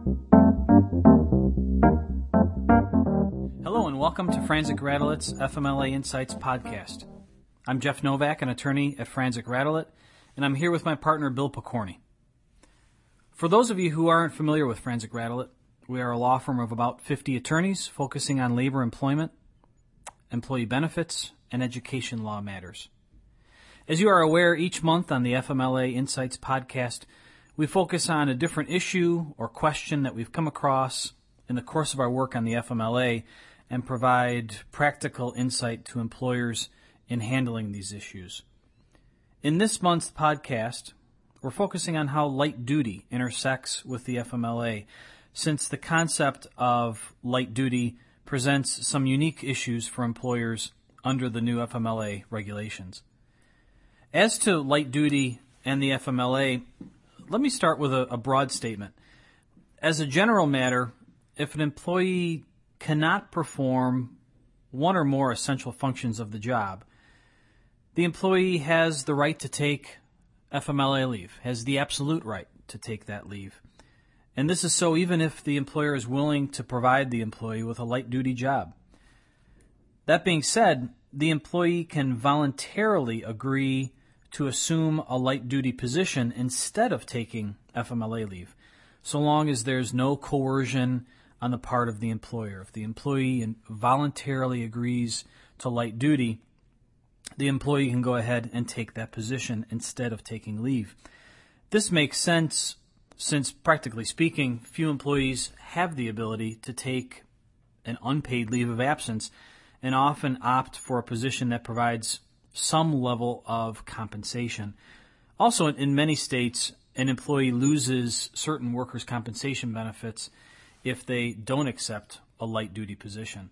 Hello and welcome to Franczek Radelet's FMLA Insights podcast. I'm Jeff Nowak, an attorney at Franczek Radelet, and I'm here with my partner Bill Pokorny. For those of you who aren't familiar with Franczek Radelet, we are a law firm of about 50 attorneys focusing on labor employment, employee benefits, and education law matters. As you are aware, each month on the FMLA Insights podcast, we focus on a different issue or question that we've come across in the course of our work on the FMLA and provide practical insight to employers in handling these issues. In this month's podcast, we're focusing on how light duty intersects with the FMLA, since the concept of light duty presents some unique issues for employers under the new FMLA regulations. As to light duty and the FMLA, let me start with a, a broad statement. As a general matter, if an employee cannot perform one or more essential functions of the job, the employee has the right to take FMLA leave, has the absolute right to take that leave. And this is so even if the employer is willing to provide the employee with a light duty job. That being said, the employee can voluntarily agree to assume a light duty position instead of taking FMLA leave, so long as there's no coercion on the part of the employer. If the employee voluntarily agrees to light duty, the employee can go ahead and take that position instead of taking leave. This makes sense since, practically speaking, few employees have the ability to take an unpaid leave of absence and often opt for a position that provides some level of compensation. Also, in many states, an employee loses certain workers' compensation benefits if they don't accept a light duty position.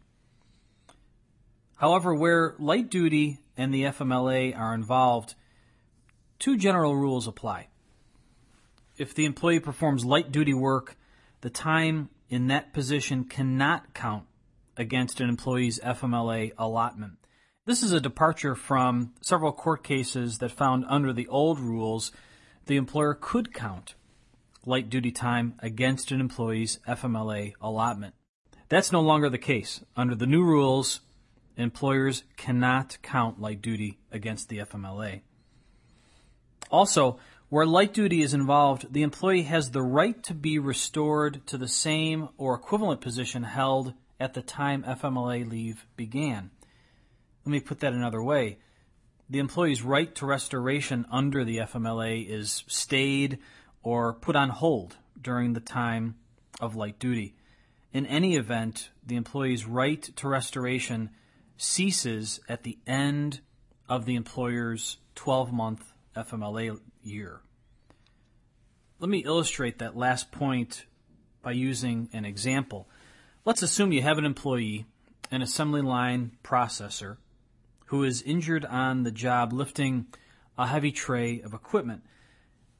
However, where light duty and the FMLA are involved, two general rules apply. If the employee performs light duty work, the time in that position cannot count against an employee's FMLA allotment. This is a departure from several court cases that found under the old rules the employer could count light duty time against an employee's FMLA allotment. That's no longer the case. Under the new rules, employers cannot count light duty against the FMLA. Also, where light duty is involved, the employee has the right to be restored to the same or equivalent position held at the time FMLA leave began. Let me put that another way. The employee's right to restoration under the FMLA is stayed or put on hold during the time of light duty. In any event, the employee's right to restoration ceases at the end of the employer's 12 month FMLA year. Let me illustrate that last point by using an example. Let's assume you have an employee, an assembly line processor, who is injured on the job lifting a heavy tray of equipment,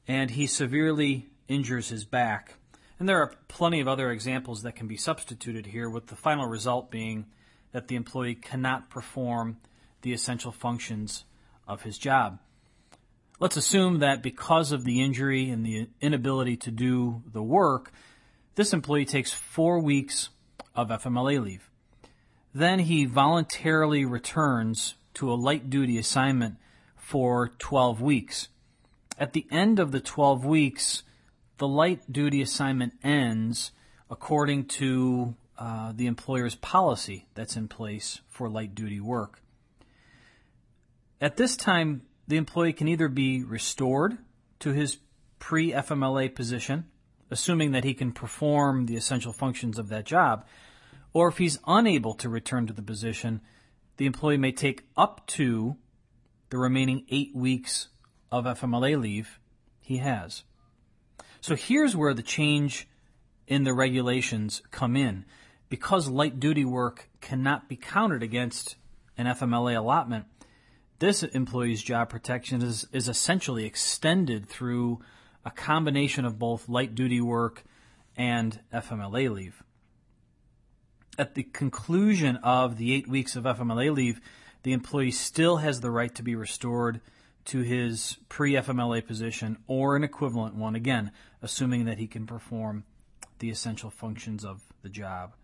and he severely injures his back. And there are plenty of other examples that can be substituted here, with the final result being that the employee cannot perform the essential functions of his job. Let's assume that because of the injury and the inability to do the work, this employee takes four weeks of FMLA leave. Then he voluntarily returns to a light duty assignment for 12 weeks. At the end of the 12 weeks, the light duty assignment ends according to uh, the employer's policy that's in place for light duty work. At this time, the employee can either be restored to his pre FMLA position, assuming that he can perform the essential functions of that job, or if he's unable to return to the position, the employee may take up to the remaining eight weeks of FMLA leave he has. So here's where the change in the regulations come in. Because light duty work cannot be counted against an FMLA allotment, this employee's job protection is, is essentially extended through a combination of both light duty work and FMLA leave at the conclusion of the eight weeks of FMLA leave, the employee still has the right to be restored to his pre FMLA position or an equivalent one, again, assuming that he can perform the essential functions of the job.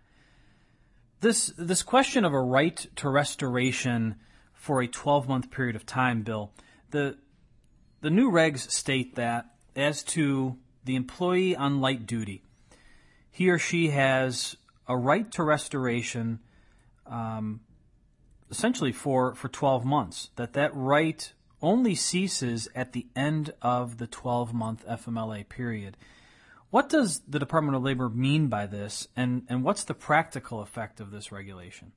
This this question of a right to restoration for a 12 month period of time, Bill, the the new regs state that as to the employee on light duty, he or she has a right to restoration um, essentially for, for 12 months, that that right only ceases at the end of the 12 month FMLA period. What does the Department of Labor mean by this, and, and what's the practical effect of this regulation?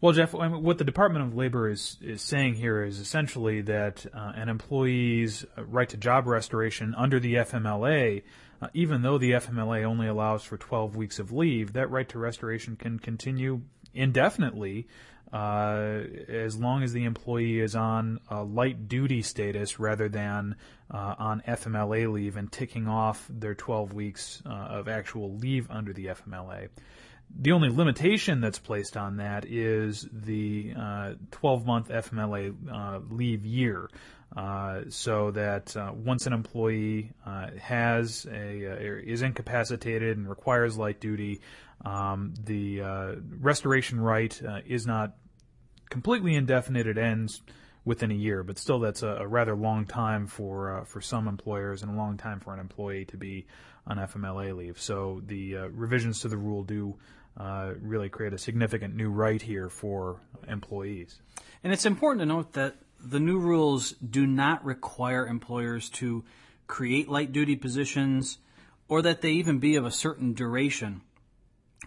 Well, Jeff, I mean, what the Department of Labor is, is saying here is essentially that uh, an employee's right to job restoration under the FMLA, uh, even though the FMLA only allows for 12 weeks of leave, that right to restoration can continue indefinitely uh, as long as the employee is on light duty status rather than uh, on FMLA leave and ticking off their 12 weeks uh, of actual leave under the FMLA. The only limitation that's placed on that is the 12-month uh, FMLA uh, leave year. Uh, so that uh, once an employee uh, has a uh, is incapacitated and requires light duty, um, the restoration right is not completely indefinite. It ends within a year, but still that's a, a rather long time for for some employers and a long time for an employee to be on FMLA leave. So the revisions to the rule do uh, really create a significant new right here for employees. And it's important to note that the new rules do not require employers to create light duty positions or that they even be of a certain duration.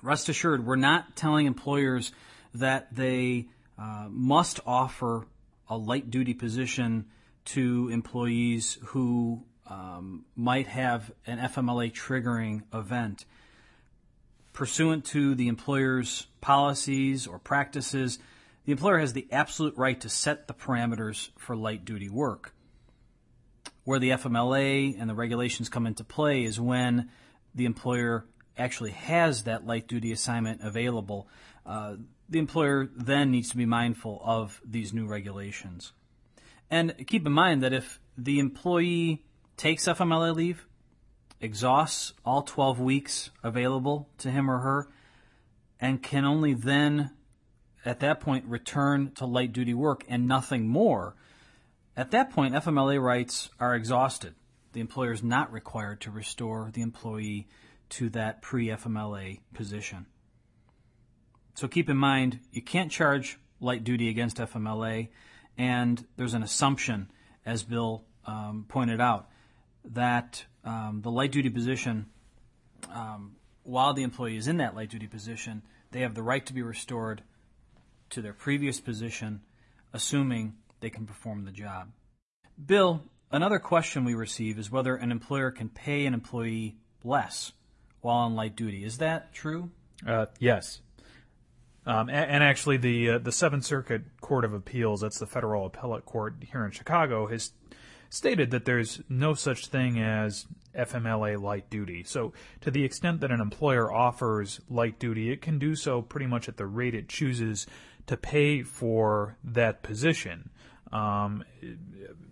Rest assured, we're not telling employers that they uh, must offer a light duty position to employees who um, might have an FMLA triggering event pursuant to the employer's policies or practices, the employer has the absolute right to set the parameters for light duty work. Where the FMLA and the regulations come into play is when the employer actually has that light duty assignment available. Uh, the employer then needs to be mindful of these new regulations. And keep in mind that if the employee takes FMLA leave, exhausts all 12 weeks available to him or her and can only then, at that point, return to light duty work and nothing more. At that point, FMLA rights are exhausted. The employer is not required to restore the employee to that pre FMLA position. So keep in mind, you can't charge light duty against FMLA, and there's an assumption, as Bill um, pointed out, that um, the light duty position, um, while the employee is in that light duty position, they have the right to be restored to their previous position, assuming they can perform the job. Bill, another question we receive is whether an employer can pay an employee less while on light duty. Is that true? Uh, yes. Um, and, actually, the uh, the Seventh Circuit Court of Appeals, that's the federal appellate court here in Chicago, has stated that there's no such thing as FMLA light duty. So, to the extent that an employer offers light duty, it can do so pretty much at the rate it chooses to pay for that position. Um,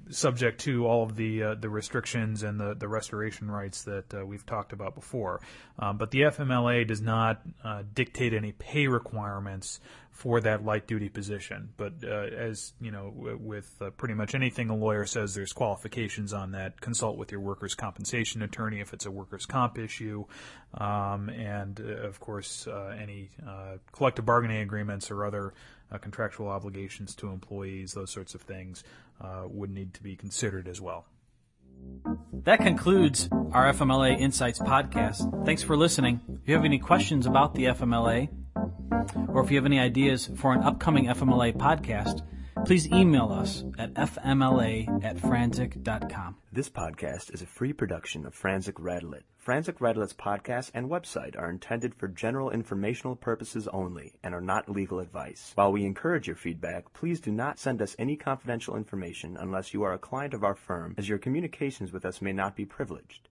subject to all of the uh, the restrictions and the, the restoration rights that uh, we've talked about before. Um, but the FMLA does not uh, dictate any pay requirements for that light duty position. But uh, as you know, with uh, pretty much anything a lawyer says, there's qualifications on that. Consult with your workers' compensation attorney if it's a workers' comp issue, um, and uh, of course any collective bargaining agreements or other contractual obligations to employees, those sorts of things uh, would need to be considered as well. That concludes our FMLA Insights podcast. Thanks for listening. If you have any questions about the FMLA, or if you have any ideas for an upcoming FMLA podcast, please email us at fmla at franczek.com. This podcast is a free production of Franczek Radelet. Franczek Radelet's podcast and website are intended for general informational purposes only and are not legal advice. While we encourage your feedback, please do not send us any confidential information unless you are a client of our firm, as your communications with us may not be privileged.